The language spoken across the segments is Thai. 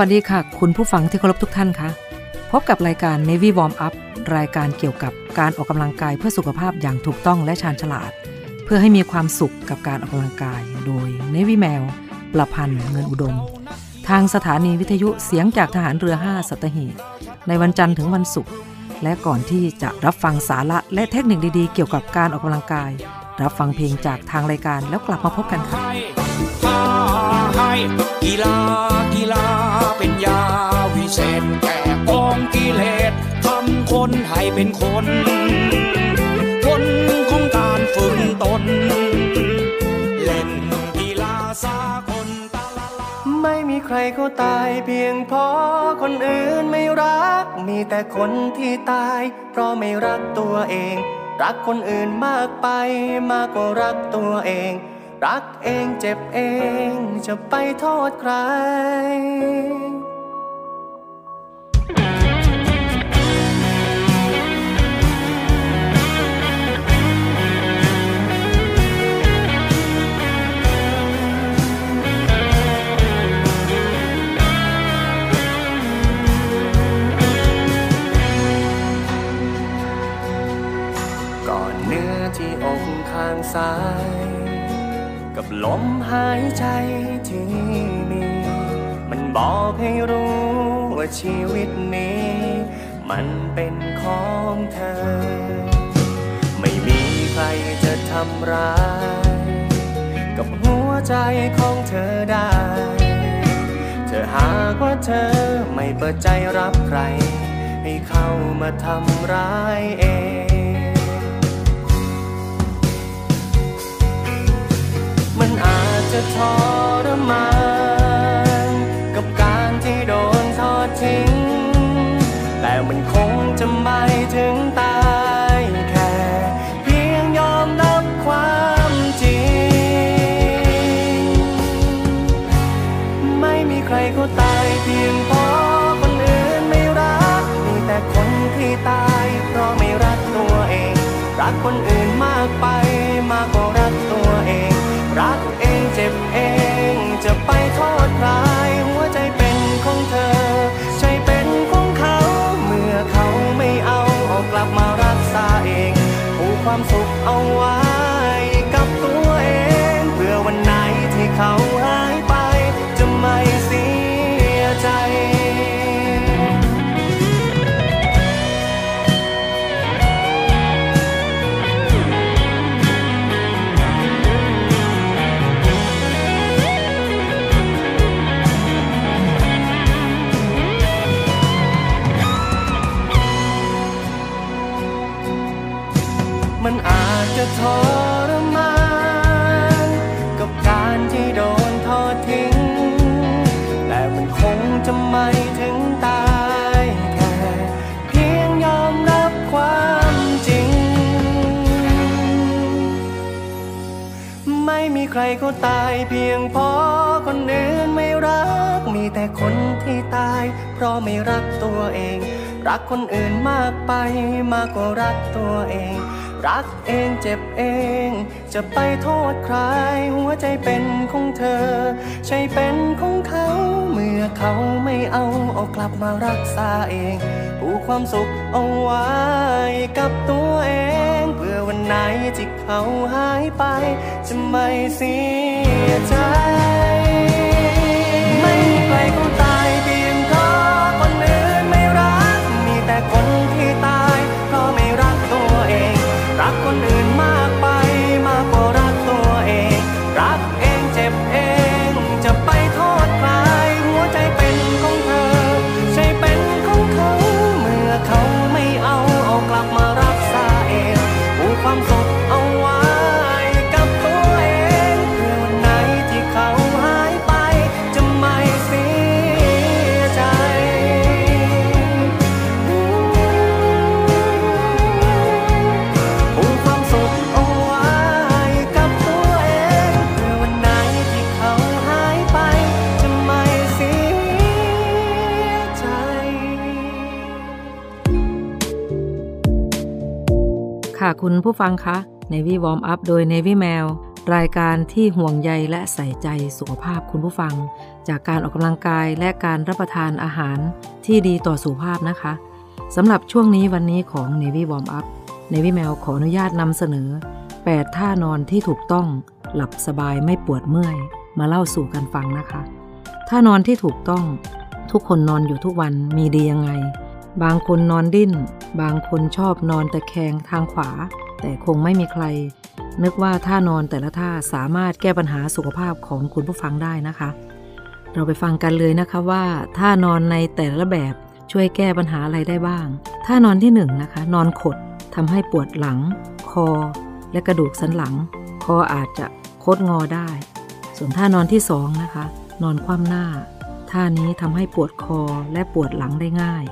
วัสดีค่ะ คุณผู้ฟังที่เคารพทุกท่านคะพบกับรายการ Navy Warm Up รายการเกี่ยวกับการออกกำลังกายเพื่อสุขภาพอย่างถูกต้องและชาญฉลาด เพื่อให้มีความสุขกับการออกกำลังกาย โดย Navy แมว ประพันธ์เงินอุดม ทางสถานีวิทยุเสียงจากทหารเรือ 5 สัตหีบในวันจันทร์ถึงวันศุกร์และก่อนที่จะรับฟังสาระและเทคนิคดีๆ เกี่ยวกับการออกกำลังกาย รับฟังเพลงจากทางรายการแล้วกลับมาพบกันค่ะกีฬา เศษแก่กองกิเลสทำคนให้เป็นคน คนของการฝึกตน เล่นกีฬาสากลตาละลาไม่มีใครเขาตายเพียงเพราะคนอื่นไม่รัก มีแต่คนที่ตาย เพราะไม่รักตัวเอง รักคนอื่นมากไปมากกว่ารักตัวเองรักเองเจ็บเองจะไปโทษใคร ให้รู้ว่าชีวิตนี้ มันเป็นของเธอ ไม่มีใครจะทำร้าย กับหัวใจของเธอได้ เธอหากว่าเธอไม่เปิดใจรับใคร ให้เข้ามาทำร้ายเองมันอาจจะทรมาน ความสุข ใครเขาตายเพียงเพราะคนอื่นไม่รัก มีแต่คนที่ตาย เพราะไม่รักตัวเอง รักคนอื่นมากไปมากกว่ารักตัวเอง รักเองเจ็บเอง จะไปโทษใคร หัวใจเป็นของเธอ ใช่เป็นของเขา เมื่อเขาไม่เอาเอากลับมารักษาเองผูกความสุขเอาไว้กับตัว ที่เขาหายไป จะไม่เสียใจ ไม่มีใค คุณผู้ฟังคะ Navy Warm Up โดย Navy Mail รายการที่ห่วงใยและใส่ใจสุขภาพคุณผู้ฟัง จากการออกกำลังกายและการรับประทานอาหารที่ดีต่อสุขภาพนะคะสำหรับช่วงนี้วันนี้ของ Navy Warm Up Navy Mail ขออนุญาตนำเสนอ 8 ท่านอนที่ถูกต้อง หลับสบายไม่ปวดเมื่อย มาเล่าสู่กันฟังนะคะ ท่านอนที่ถูกต้อง ทุกคนนอนอยู่ทุกวันมีดียังไง บางคนนอนดิ้น บางคนชอบนอนตะแคงทางขวา แต่คงไม่มีใคร นึกว่าท่านอนแต่ละท่าสามารถแก้ปัญหาสุขภาพของคุณผู้ฟังได้นะคะ เราไปฟังกันเลยนะคะว่าท่านอนในแต่ละแบบช่วยแก้ปัญหาอะไรได้บ้าง ท่านอนที่1นนะคะ นอนขดทำให้ปวดหลัง คอ และกระดูกสันหลัง คออาจจะโคดงอได้ ส่วนท่านอนที่2นะคะ นอนคว่ำหน้า ท่านี้ทำให้ปวดคอและปวดหลังได้ง่าย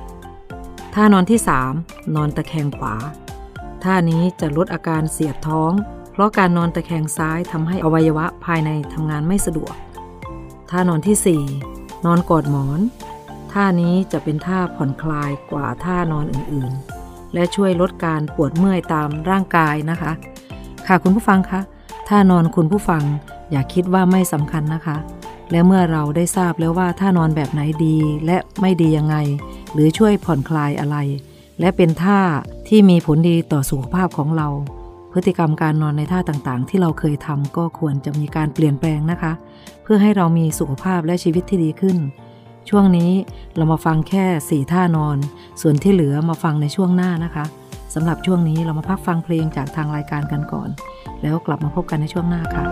ท่านอนที่ 3 นอนตะแคงขวา ท่านี้จะลดอาการเสียดท้อง เพราะการนอนตะแคงซ้ายทำให้อวัยวะภายในทำงานไม่สะดวก ท่านอนที่ 4 นอนกอดหมอน ท่านี้จะเป็นท่าผ่อนคลายกว่าท่านอนอื่นๆ และช่วยลดการปวดเมื่อยตามร่างกายนะคะ ค่ะคุณผู้ฟังคะท่านอนคุณผู้ฟังอย่าคิดว่าไม่สำคัญนะคะ และเมื่อเราได้ทราบแล้วว่าท่านอนแบบไหนดีและไม่ดียังไง หรือช่วยผ่อนคลายอะไร และเป็นท่าที่มีผลดีต่อสุขภาพของเรา พฤติกรรมการนอนในท่าต่างๆ ที่เราเคยทำก็ควรจะมีการเปลี่ยนแปลงนะคะ เพื่อให้เรามีสุขภาพและชีวิตที่ดีขึ้น ช่วงนี้เรามาฟังแค่ 4 ท่านอน ส่วนที่เหลือมาฟังในช่วงหน้านะคะสำหรับช่วงนี้เรามาพักฟังเพลงจากทางรายการกันก่อน แล้วกลับมาพบกันในช่วงหน้าค่ะ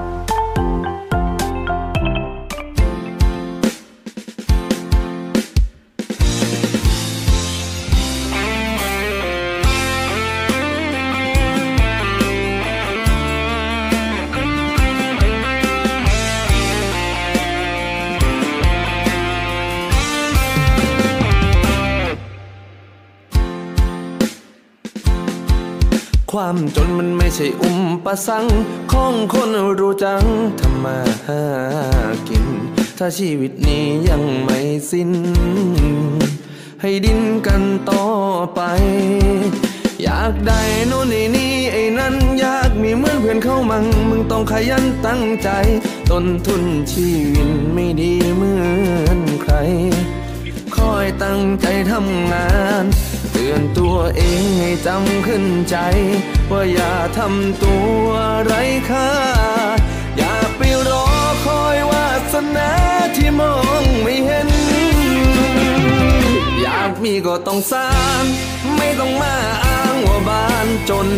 ความจนมันไม่ใช่อุมประสังของคนรู้จังทำมาหากิน ถ้าชีวิตนี้ยังไม่สิ้น ให้ดินกันต่อไป อยากได้โน่นนี่นี่ไอ้นั้นอยากมีเหมือนเพื่อนเข้ามังมึงต้องขยันตั้งใจ ต้นทุนชีวิตไม่ดีเหมือนใคร คอยตั้งใจทำงาน เตือนตัวเองให้จำขึ้นใจ ว่าอย่าทำตัวไร้ค่า อย่าไปรอคอยวาสนาที่มองไม่เห็น อยากมีก็ต้องสร้าง ไม่ต้องมาอ้างว่าบ้านจน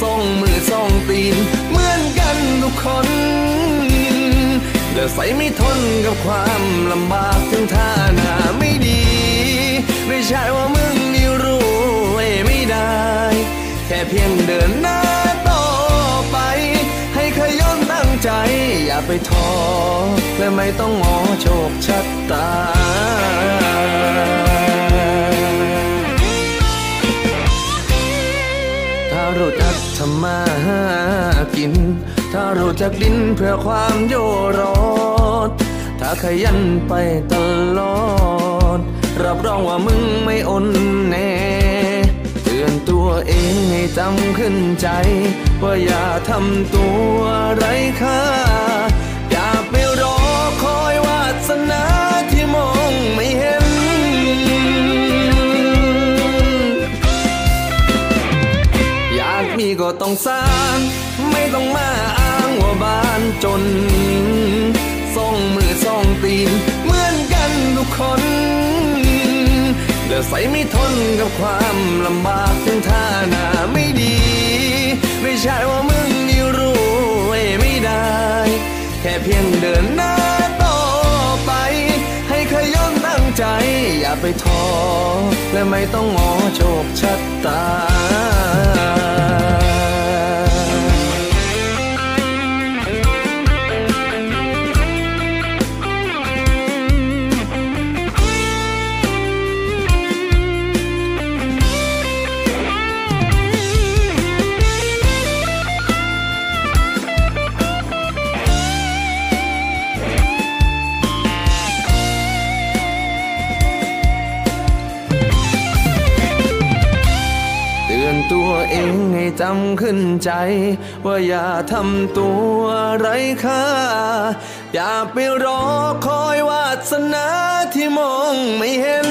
ส่องมือส่องตีน เหมือนกันทุกคนเดือใส่ไม่ทนกับความลำบากถึงท่าหน้าไม่ดี ไม่ใช่ว่ามึง ค่เพียงเดินหน้าต่อไป ให้ขยันตั้งใจ อย่าไปท้อและไม่ต้องงอโชคชัตตาถ้ารู้จักทำมาหากิน ถ้ารู้จักดิ้นเพื่อความโยรอดถ้าขยันไปตลอด รับรองว่ามึงไม่อ่อนแน่ ตัวเองให้จำขึ้นใจ ว่าอย่าทำตัวไร้ค่า อย่าไปรอคอยวาสนาที่มองไม่เห็น อยากมีก็ต้องสร้าง ไม่ต้องมาอ้างว่าบ้านจนส่องมือส่องตีน เหมือนกันทุกคน เดือใส่ไม่ทนกับความลำบากถึงท่าหน้าไม่ดี ไม่ใช่ว่ามึงนี่รู้ไว้ไม่ได้ แค่เพียงเดินหน้าต่อไป ให้ขย้อนตั้งใจ อย่าไปท้อและไม่ต้องงอโชคชัตตา ขึ้นใจ ว่าอย่าทำตัวไรค่า อย่าไปรอคอยวาสนาที่มองไม่เห็น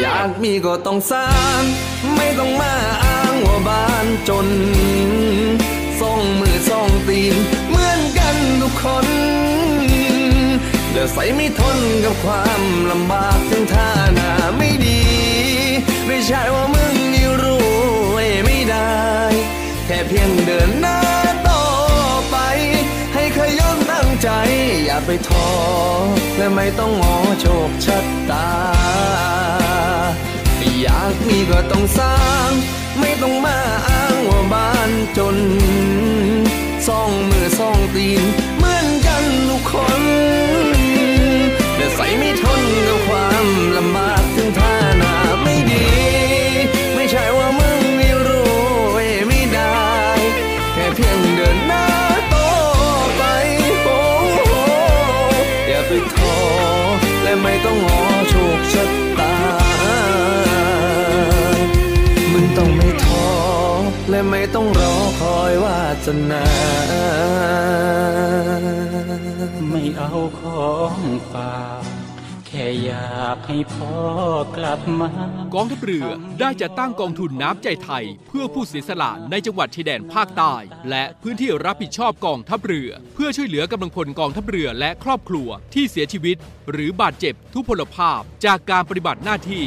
อยากมีก็ต้องสร้าง ไม่ต้องมาอ้างว่าบ้านจนส่องมือส่องตีนเหมือนกันทุกคน เดี๋ยวใส่ไม่ทนกับความลำบากถึงท่าหนาไม่ดี ไม่ใช่ว่ามึงนี่รวยไม่ได้ แค่เพียงเดินหน้าต่อไป ให้ขยันตั้งใจ อย่าไปท้อและไม่ต้องงอโชคชะตา อยากมีก็ต้องสร้าง ไม่ต้องมาอ้างว่าบ้านจนสองมือสองตีน นกันทุกคนแต่ใส่ไม่ทนกับความลำบากถึงท่าหนาไม่ดี ไม่ใช่ว่ามึงไม่รู้ไม่ได้ แค่เพียงเดินหน้าต่อไปโอ้โหอย่าไปท้อและไม่ต้องงอโชคชะตา และไม่ต้องรอคอยวาสนา ไม่เอาของฝากแค่อยากให้พ่อกลับมากองทัพเรือได้จัดตั้งกองทุนน้ำใจไทย เพื่อผู้เสียสละในจังหวัดชายแดนภาคใต้ และพื้นที่รับผิดชอบกองทัพเรือ เพื่อช่วยเหลือกำลังพลกองทัพเรือและครอบครัวที่เสียชีวิต หรือบาดเจ็บทุพพลภาพจากการปฏิบัติหน้าที่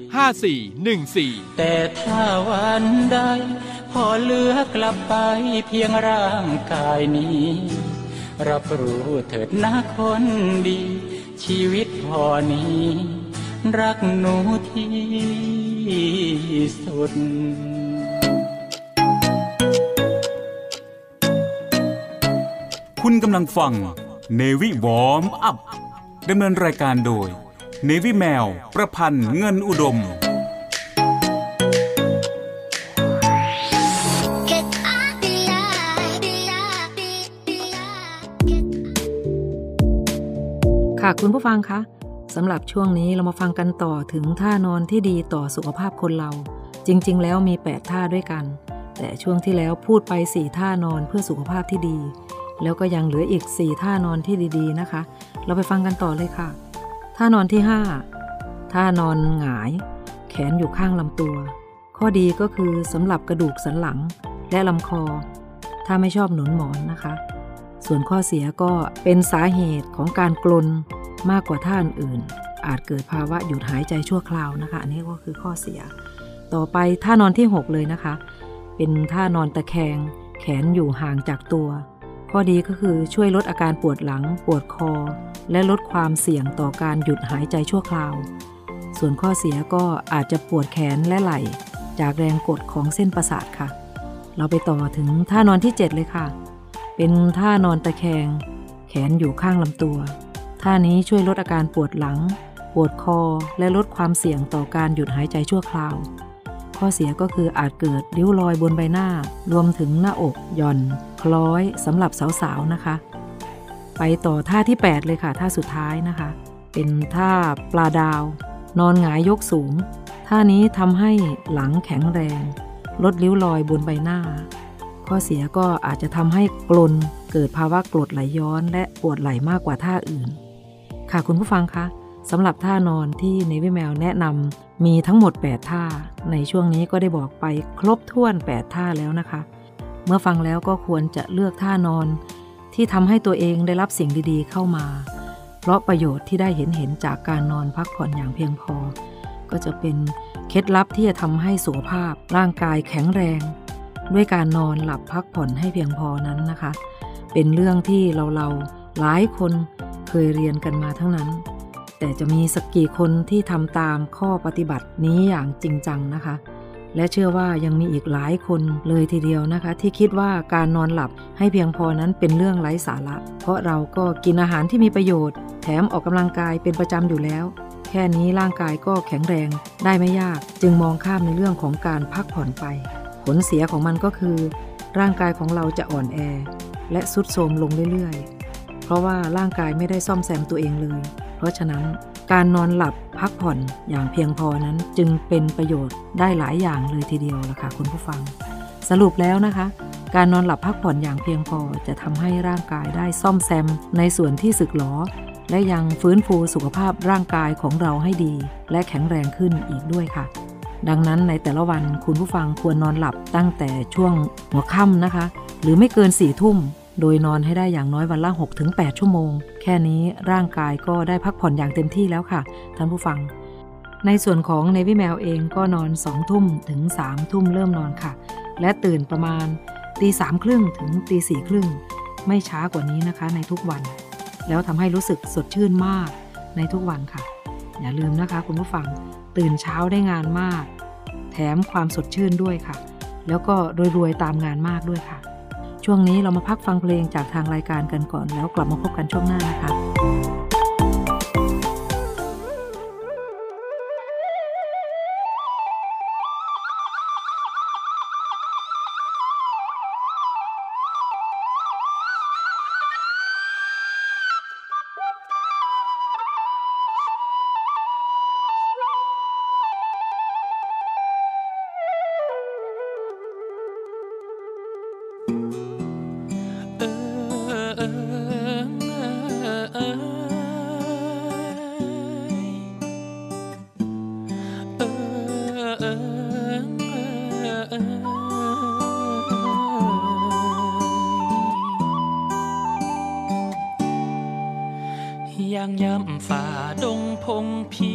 5414 แต่ถ้าวันใดพอเหลือกลับไปเพียงร่างกายนี้ รับรู้เถิดนะคนดี ชีวิตพอนี้ รักหนูที่สุดคุณกำลังฟัง เนวิวอมอัพดำเนินรายการโดย เนวิแมว ประพันธ์เงินอุดม ค่ะคุณผู้ฟังคะสำหรับช่วงนี้เรามาฟังกันต่อถึงท่านอนที่ดีต่อสุขภาพคนเรา จริง ๆ แล้วมี 8 ท่าด้วยกัน แต่ช่วงที่แล้วพูดไป 4 ท่านอนเพื่อสุขภาพที่ดี แล้วก็ยังเหลืออีก 4 ท่านอนที่ดี ๆ นะคะ เราไปฟังกันต่อเลยค่ะ ท่านอนที่ 5 ท่านอนหงาย แขนอยู่ข้างลำตัว ข้อดีก็คือสำหรับกระดูกสันหลังและลำคอ ถ้าไม่ชอบหนุนหมอนนะคะ ส่วนข้อเสียก็เป็นสาเหตุของการกลนมากกว่าท่านอื่น อาจเกิดภาวะหยุดหายใจชั่วคราวนะคะ อันนี้ก็คือข้อเสีย ต่อไปท่านอนที่ 6 เลยนะคะ เป็นท่านอนตะแคง แขนอยู่ห่างจากตัว ข้อดีก็คือช่วยลดอาการปวดหลัง ปวดคอ และลดความเสี่ยงต่อการหยุดหายใจชั่วคราว ส่วนข้อเสียก็อาจจะปวดแขนและไหล่ จากแรงกดของเส้นประสาทค่ะ เราไปต่อถึงท่านอนที่ 7 เลยค่ะ เป็นท่านอนตะแคง แขนอยู่ข้างลำตัว ท่านี้ช่วยลดอาการปวดหลัง ปวดคอ และลดความเสี่ยงต่อการหยุดหายใจชั่วคราว ข้อเสียก็คืออาจเกิดริ้วรอยบนใบหน้า รวมถึงหน้าอกหย่อน คล้อยสำหรับสาวๆนะคะ ไปต่อท่าที่ 8 เลยค่ะท่าสุดท้ายนะคะ เป็นท่าปลาดาว นอนหงายยกสูง ท่านี้ทำให้หลังแข็งแรง ลดริ้วรอยบนใบหน้า ข้อเสียก็อาจจะทำให้กลนเกิดภาวะกรดไหลย้อน และปวดไหล่มากกว่าท่าอื่น ค่ะคุณผู้ฟังคะ สำหรับท่านอนที่ในวิแมวแนะนำมีทั้งหมด 8 ท่า ในช่วงนี้ก็ได้บอกไปครบถ้วน 8 ท่าแล้วนะคะ เมื่อฟังแล้วก็ควรจะเลือกท่านอน ที่ทำให้ตัวเองได้รับสิ่งดีๆ เข้ามา เพราะประโยชน์ที่ได้เห็นเห็นจากการนอนพักผ่อนอย่างเพียงพอ ก็จะเป็นเคล็ดลับที่จะทำให้สุขภาพร่างกายแข็งแรง ด้วยการนอนหลับพักผ่อนให้เพียงพอนั้นนะคะ เป็นเรื่องที่เราเราๆหลายคนเคยเรียนกันมาทั้งนั้น แต่จะมีสักกี่คนที่ทำตามข้อปฏิบัตินี้อย่างจริงจังนะคะ และเชื่อว่ายังมีอีกหลายคนเลยทีเดียวนะคะ ที่คิดว่าการนอนหลับให้เพียงพอนั้นเป็นเรื่องไร้สาระ เพราะเราก็กินอาหารที่มีประโยชน์ แถมออกกำลังกายเป็นประจำอยู่แล้ว แค่นี้ร่างกายก็แข็งแรงได้ไม่ยาก จึงมองข้ามในเรื่องของการพักผ่อนไป ผลเสียของมันก็คือ ร่างกายของเราจะอ่อนแอ และสุดโทรมลงเรื่อยๆ เพราะว่าร่างกายไม่ได้ซ่อมแซมตัวเองเลย เพราะฉะนั้น การนอนหลับพักผ่อนอย่างเพียงพอนั้นจึงเป็นประโยชน์ได้หลายอย่างเลยทีเดียวล่ะค่ะคุณผู้ฟัง สรุปแล้วนะคะ การนอนหลับพักผ่อนอย่างเพียงพอจะทำให้ร่างกายได้ซ่อมแซมในส่วนที่สึกหรอและยังฟื้นฟูสุขภาพร่างกายของเราให้ดี และแข็งแรงขึ้นอีกด้วยค่ะ ดังนั้นในแต่ละวันคุณผู้ฟังควรนอนหลับตั้งแต่ช่วงหัวค่ำนะคะ หรือไม่เกินสี่ทุ่ม โดยนอนให้ได้อย่างน้อยวันละ 6-8 ชั่วโมง แค่นี้ร่างกายก็ได้พักผ่อนอย่างเต็มที่แล้วค่ะ ท่านผู้ฟัง ในส่วนของในวิแมวเองก็นอน2ทุ่มถึง3ทุ่มเริ่มนอนค่ะ และตื่นประมาณตีสามครึ่งถึงตีสี่ครึ่งไม่ช้ากว่านี้นะคะในทุกวัน แล้วทำให้รู้สึกสดชื่นมากในทุกวันค่ะ อย่าลืมนะคะคุณผู้ฟังตื่นเช้าได้งานมาก แถมความสดชื่นด้วยค่ะ แล้วก็รวยๆตามงานมากด้วยค่ะ ช่วงนี้เรามาพักฟังเพลงจากทางรายการกันก่อน แล้วกลับมาพบกันช่วงหน้านะคะ ย่างย่ำฝ่าดงพงพี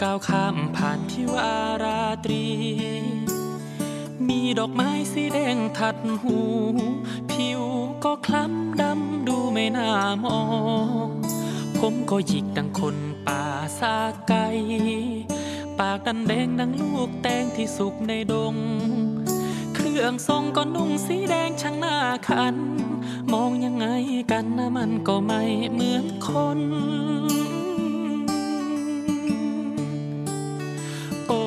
ก้าวข้ามผ่านทิวาราตรี มีดอกไม้สีแดงทัดหู ผิวก็คล้ำดำดูไม่น่ามอง ผมก็หยิกดังคนป่าซาไก ปากดันแดงดังลูกแตงที่สุกในดง รื่องทรงก็นุ่งสีแดงช่างหน้าคัน มองยังไงกันนะมันก็ไม่เหมือนคน โอ้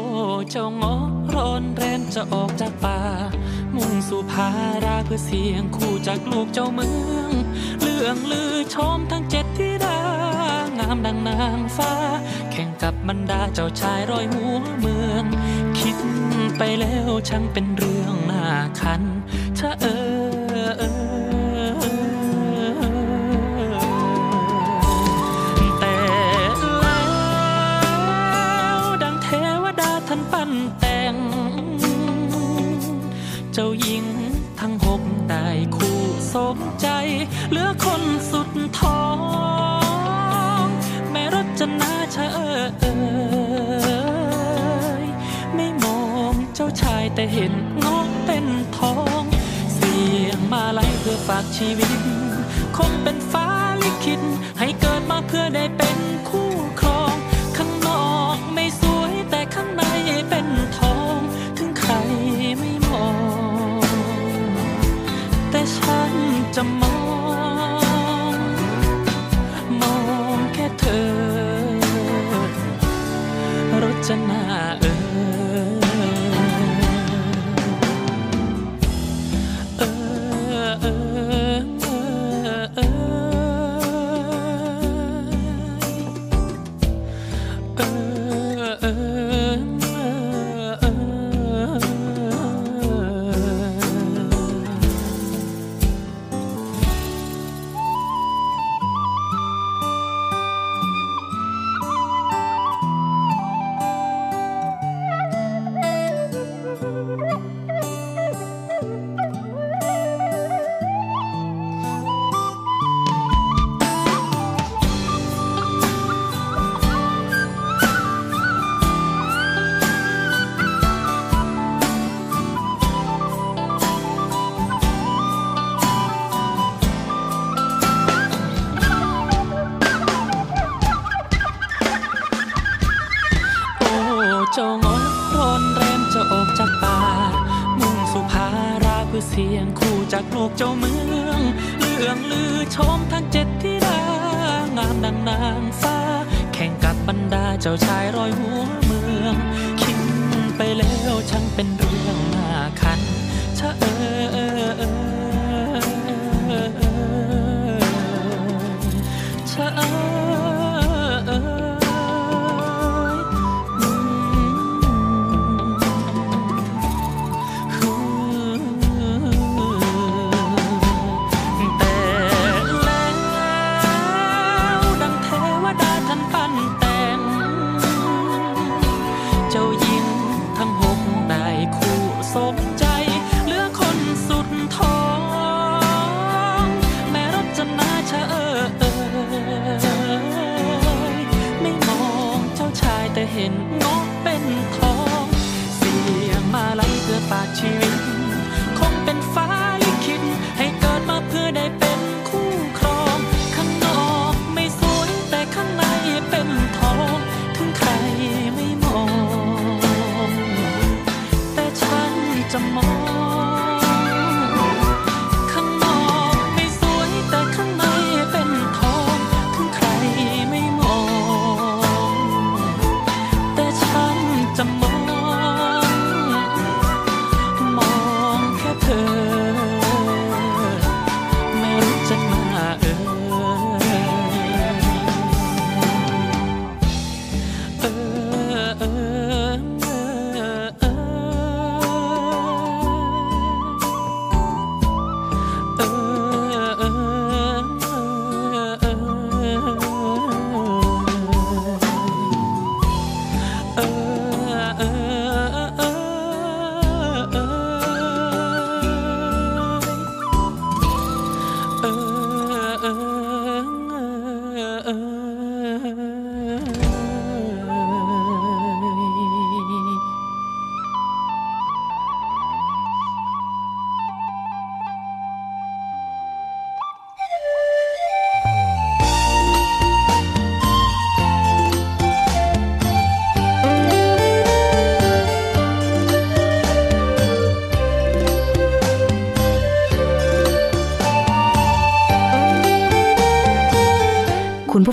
เจ้างอร้อนแรนจะออกจากป่า มุ่งสู่พาราเพื่อเสียงคู่จากลูกเจ้าเมือง เรื่องลือชมทั้งเจ็ดที่ดางามดังนางฟ้า แข่งกับบรรดาเจ้าชายร้อยหัวเมือง ไปแล้วช่างเป็นเรื่องน่าคันชะเออเออ แต่เห็นงอกเป็นทอง เสียงมาไลเพื่อฝากชีวิต คงเป็นฟ้าลิขิตให้เกิดมาเพื่อได้เป็น จากลูกเจ้าเมือง เรื่องลือชมทั้งเจ็ดที่ดางามดังนางฟ้า แข่งกับบรรดาเจ้าชายร้อยหัว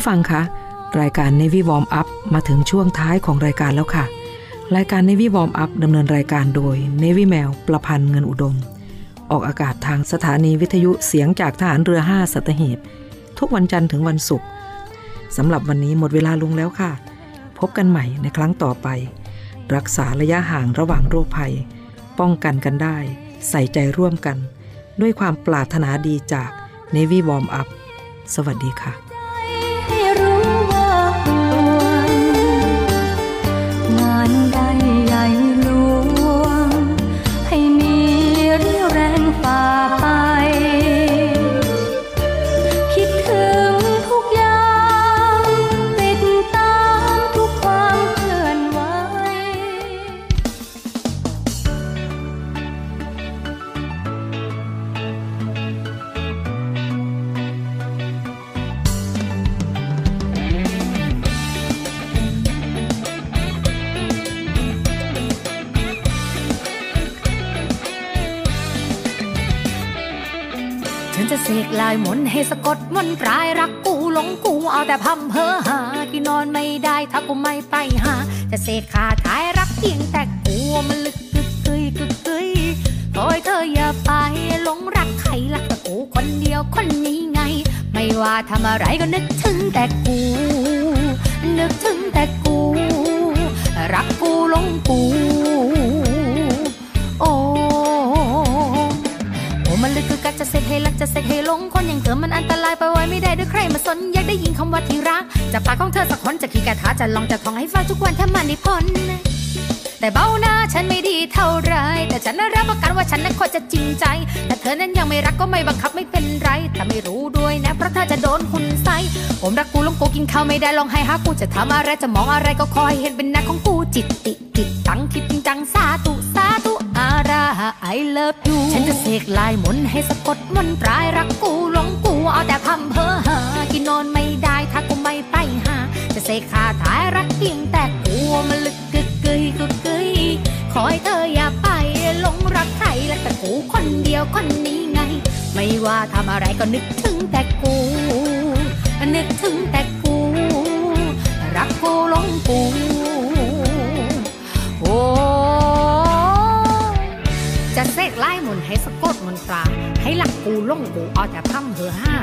ผู้ฟังคะรายการ Navy Warm Up มาถึงช่วงท้ายของรายการแล้วค่ะ รายการ Navy Warm Up ดำเนินรายการโดย Navy แมวประพันธ์เงินอุดม ออกอากาศทางสถานีวิทยุเสียงจากทหารเรือ 5 สัตหีบ ทุกวันจันทร์ถึงวันศุกร์สำหรับวันนี้หมดเวลาลงแล้วค่ะ พบกันใหม่ในครั้งต่อไป รักษาระยะห่างระหว่างโรคภัย ป้องกันกันได้ ใส่ใจร่วมกัน ด้วยความปรารถนาดีจาก Navy Warm Up สวัสดีค่ะ เอาแต่พำเพอหากินนอนไม่ได้ถ้ากูไม่ไปหา จะเสกคาถายรักเพียงแต่กูมันลึกกึกกึยกึกกึยขอให้เธออย่าไปหลงรักใครรักแต่กูคนเดียวคนนี้ไง ไม่ว่าทำอะไรก็นึกถึงแต่กู นึกถึงแต่กู รักกูหลงกู โอ้ มันลึกคือกัดจะเสกให้รักจะเสกให้ลงคนอย่างเธอมันอันตรายไปไว้ไม่ได้ด้วยใครมาสนอยากได้ยินคำว่าที่รักจากปากของเธอสักคนจะขี่กระทาจะลองจะท่องให้ฟังทุกวันถ้ามันได้ผลแต่เบ้าหน้าฉันไม่ดีเท่าไร แต่ฉันน่ะรับประกันว่าฉันนั้นควรจะจริงใจ แต่เธอนั้นยังไม่รักก็ไม่บังคับไม่เป็นไรแต่ไม่รู้ด้วยนะ เพราะเธอจะโดนคุณใส่ผมรักกูลงกูกินข้าวไม่ได้ลองให้หากูจะทำอะไรจะมองอะไรก็คอยเห็นเป็นหน้าของกูจิตติจิตตังคิดจริงจังสาธุสาธุ รา I love you ฉันจะเสกลายมนให้สะกดมนต์ปลายรักกูหลงกูเอาแต่พำเพอหากินนอนไม่ได้ถ้ากูไม่ไปหา จะเสกคาถายรักเพียงแต่กูมันลึกกึกกึยกึกกึยขอให้เธออย่าไปหลงรักใครและแต่กูคนเดียวคนนี้ไง ไม่ว่าทำอะไรก็นึกถึงแต่กูนึกถึงแต่กู รักกูหลงกู นให้สะกดมนตรา ให้หลักกูหลงกูเอาแต่พร่ำเพอห้า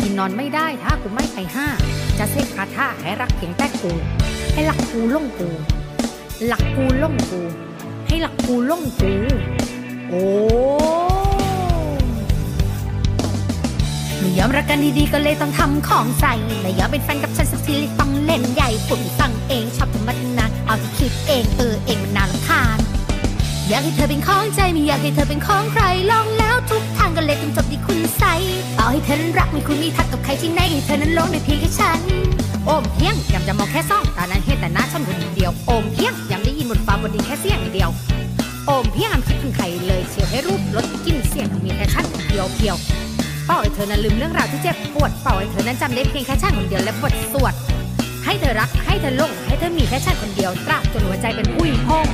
กินนอนไม่ได้ถ้ากูไม่ไปห้า จะเสกคาถาให้รักเพียงแต่กู ให้หลักกูหลงกู หลักกูหลงกู ให้หลักกูหลงกูโอ้ไม่ยอมรักกันดีๆก็เลยต้องทำของใส่ไม่ยอมเป็นแฟนกับฉันสักทีเลยต้องเล่นใหญ่ปุ่นสั่งเองชอบทำมาตั้งนานเอาที่คิดเองเออเองมันน่ารำคาญ อยากให้เธอเป็นของใจไม่อยากให้เธอเป็นของใครลองแล้วทุกทางก็เลยต้องจบที่คุณใสต่อให้เธอนั้นรักไม่คุณมีทักกับใครที่ไหนให้เธอนั้นลงในเพียงแค่ฉัน โอมเพียงยำจะมองแค่ซ่องตานั้นเห็นแต่หน้าฉันคนเดียวโอมเพียงยำได้ยินบนฟ้าบนดินแค่เสียงเดียวโอมเพียงอำคิดถึงใครเลยเชียวให้รูปรถกินเสียงมีแค่ฉันคนเดียวเพียวเป้าให้เธอนั้นลืมเรื่องราวที่เจ็บปวดเป้าให้เธอนั้นจำได้เพียงแค่ฉันคนเดียวและบทสวดให้เธอรักให้เธอลงให้เธอมีแค่ฉันคนเดียวตราบจนหัวใจเป็นอุ้ยพง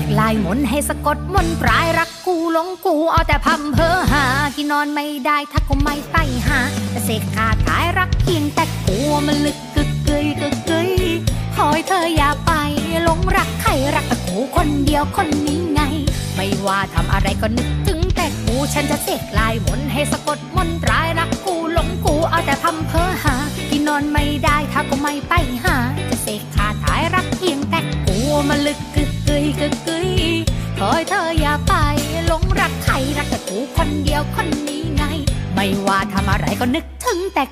กลายมนให้สะกดมนปลายรักกูหลงกูเอาแต่พำเพอหากินนอนไม่ได้ถ้าก็ไม่ไปหาจะเสกคาถายรักเพียงแต่กูมันลึกกึกเกยกึกเกยขอให้เธออย่าไปหลงรักใครรักแต่กูคนเดียวคนนี้ไง ไม่ว่าทำอะไรก็นึกถึงแต่กูฉันจะเสกลายมนให้สะกดมนปลายรักกูหลงกูเอาแต่พำเพอหากินนอนไม่ได้ถ้าก็ไม่ไปหา คนเดียวคนนี้ไง ไม่ว่าทำอะไรก็นึกถึงแต่